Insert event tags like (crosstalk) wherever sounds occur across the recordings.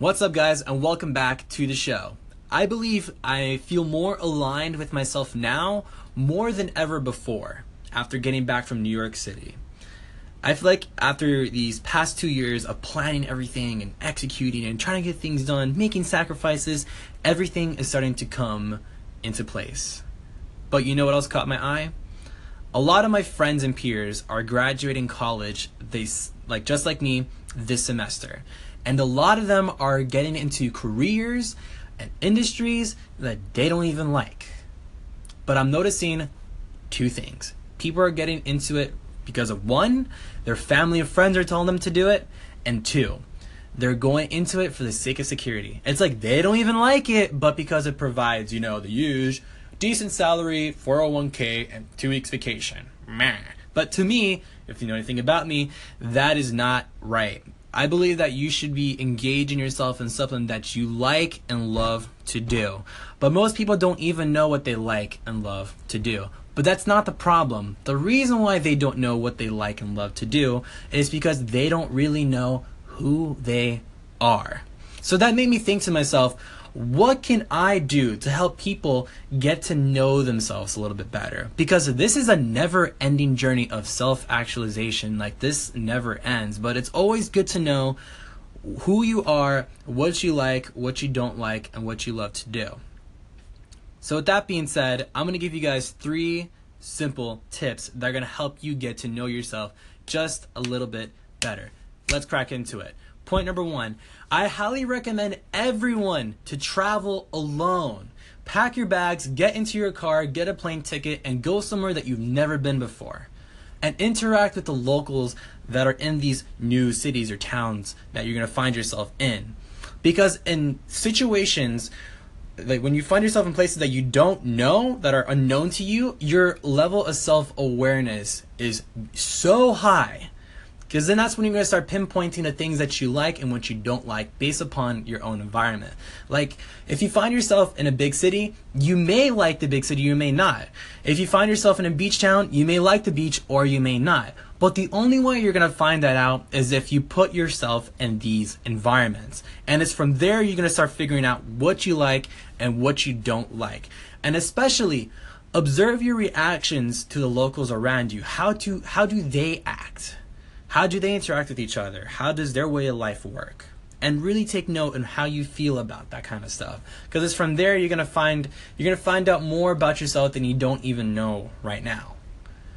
What's up, guys, and welcome back to the show. I believe I feel more aligned with myself now more than ever before after getting back from New York City. I feel like after these past two years of planning everything and executing and trying to get things done, making sacrifices, everything is starting to come into place. But you know what else caught my eye? A lot of my friends and peers are graduating college, they like just like me this semester. And a lot of them are getting into careers and industries that they don't even like. But I'm noticing two things. People are getting into it because of one, their family and friends are telling them to do it, and two, they're going into it for the sake of security. It's like they don't even like it, but because it provides, you know, the huge, decent salary, 401k, and two weeks vacation. Meh. But to me, if you know anything about me, that is not right. I believe that you should be engaging yourself in something that you like and love to do. But most people don't even know what they like and love to do. But that's not the problem. The reason why they don't know what they like and love to do is because they don't really know who they are. So that made me think to myself, what can I do to help people get to know themselves a little bit better? Because this is a never ending journey of self actualization. Like, this never ends, but it's always good to know who you are, what you like, what you don't like, and what you love to do. So, with that being said, I'm to give you guys three simple tips that are to help you get to know yourself just a little bit better. Let's crack into it. Point number one I highly recommend everyone to travel alone. Pack your bags, get into your car, get a plane ticket, and go somewhere that you've never been before. And interact with the locals that are in these new cities or towns that you're going to find yourself in. Because in situations, like when you find yourself in places that you don't know that are unknown to you your level of self-awareness is so high because then that's when you're going to start pinpointing the things that you like and what you don't like based upon your own environment. Like, if you find yourself in a big city, you may like the big city, you may not. If you find yourself in a beach town, you may like the beach or you may not. But the only way you're going to find that out is if you put yourself in these environments. And it's from there you're going to start figuring out what you like and what you don't like. And especially, observe your reactions to the locals around you. How to how do they act? How do they interact with each other? How does their way of life work? And really take note on how you feel about that kind of stuff. Because it's from there you're gonna find you're gonna find out more about yourself than you don't even know right now.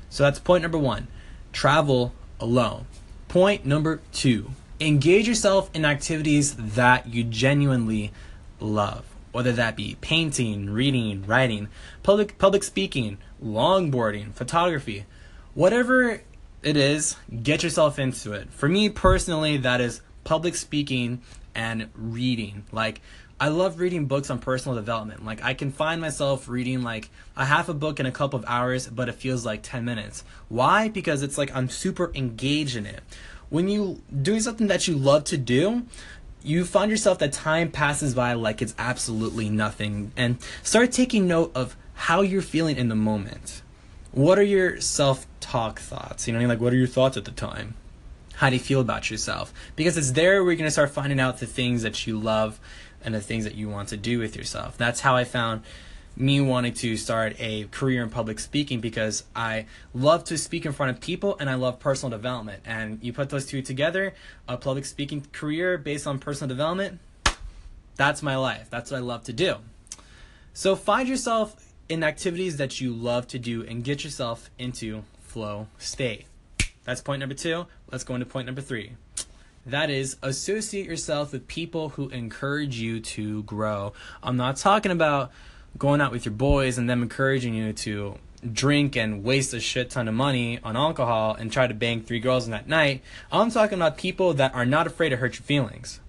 So that's point number one. Travel alone. Point number two. Engage yourself in activities that you genuinely love. Whether that be painting, reading, writing, public public speaking, longboarding, photography, whatever it is, get yourself into it. For me personally, that is public speaking and reading. Like, I love reading books on personal development. Like, I can find myself reading like a half a book in a couple of hours, but it feels like 10 minutes. Why? Because it's like I'm super engaged in it. When you doing something that you love to do, you find yourself that time passes by like it's absolutely nothing and start taking note of how you're feeling in the moment. What are your self talk thoughts? You know, like what are your thoughts at the time? How do you feel about yourself? Because it's there where you're going to start finding out the things that you love and the things that you want to do with yourself. That's how I found me wanting to start a career in public speaking because I love to speak in front of people and I love personal development. And you put those two together, a public speaking career based on personal development, that's my life. That's what I love to do. So find yourself in activities that you love to do and get yourself into flow state. That's point number two. Let's go into point number three. That is, associate yourself with people who encourage you to grow. I'm not talking about going out with your boys and them encouraging you to drink and waste a shit ton of money on alcohol and try to bang three girls in that night. I'm talking about people that are not afraid to hurt your feelings.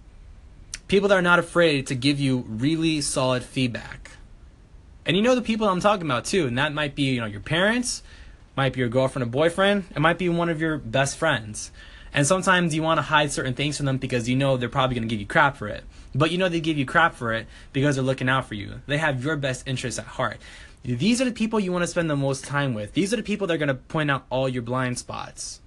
People that are not afraid to give you really solid feedback. And you know the people I'm talking about too, and that might be, you know, your parents, might be your girlfriend or boyfriend, it might be one of your best friends. And sometimes you want to hide certain things from them because you know they're probably going to give you crap for it. But you know they give you crap for it because they're looking out for you. They have your best interests at heart. These are the people you want to spend the most time with. These are the people that are going to point out all your blind spots.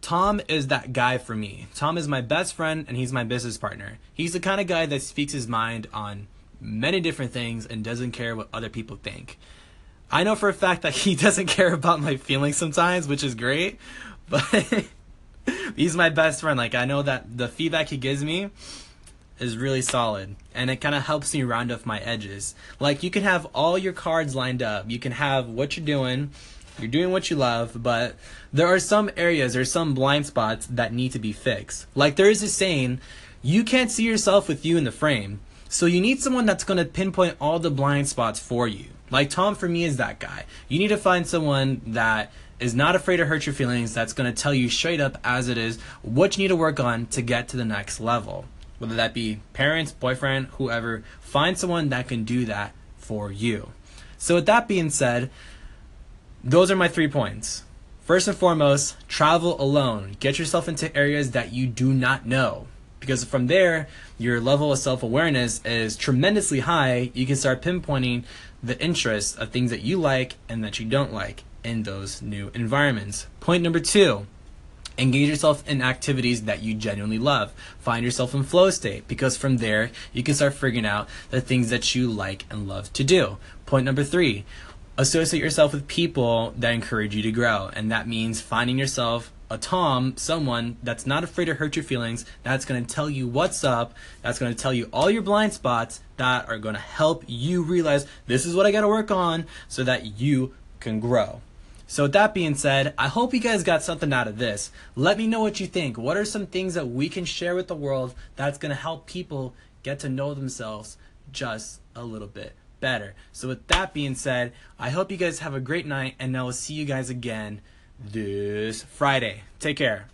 Tom is that guy for me. Tom is my best friend and he's my business partner. He's the kind of guy that speaks his mind on many different things and doesn't care what other people think. I know for a fact that he (laughs) doesn't care about my feelings sometimes, which is great, (laughs) but he's my best friend. Like I know that the feedback he gives me is really solid and it kind of helps me round off my edges. Like you can have all your cards lined up. You can have what you're doing. You're doing what you love, but there are some areas, there's some blind spots that need to be fixed. Like there is a saying, you can't see yourself with you in the frame. So you need someone that's going to pinpoint all the blind spots for you. Like Tom for me is that guy. You need to find someone that is not afraid to hurt your feelings, that's going to tell you straight up as it is what you need to work on to get to the next level. Whether that be parents, boyfriend, whoever, find someone that can do that for you. So, with that being said, those are my three points. First and foremost, travel alone. Get yourself into areas that you do not know. Because from there, your level of self awareness is tremendously high. You can start pinpointing the interests of things that you like and that you don't like in those new environments. Point number two engage yourself in activities that you genuinely love. Find yourself in flow state because from there you can start figuring out the things that you like and love to do. Point number three associate yourself with people that encourage you to grow. And that means finding yourself a Tom, someone that's not afraid to hurt your feelings, that's going to tell you what's up, that's going to tell you all your blind spots that are going to help you realize this is what I got to work on so that you can grow. So, with that being said, I hope you guys got something out of this. Let me know what you think. What are some things that we can share with the world that's going to help people get to know themselves just a little bit better? So, with that being said, I hope you guys have a great night, and I will see you guys again this Friday. Take care.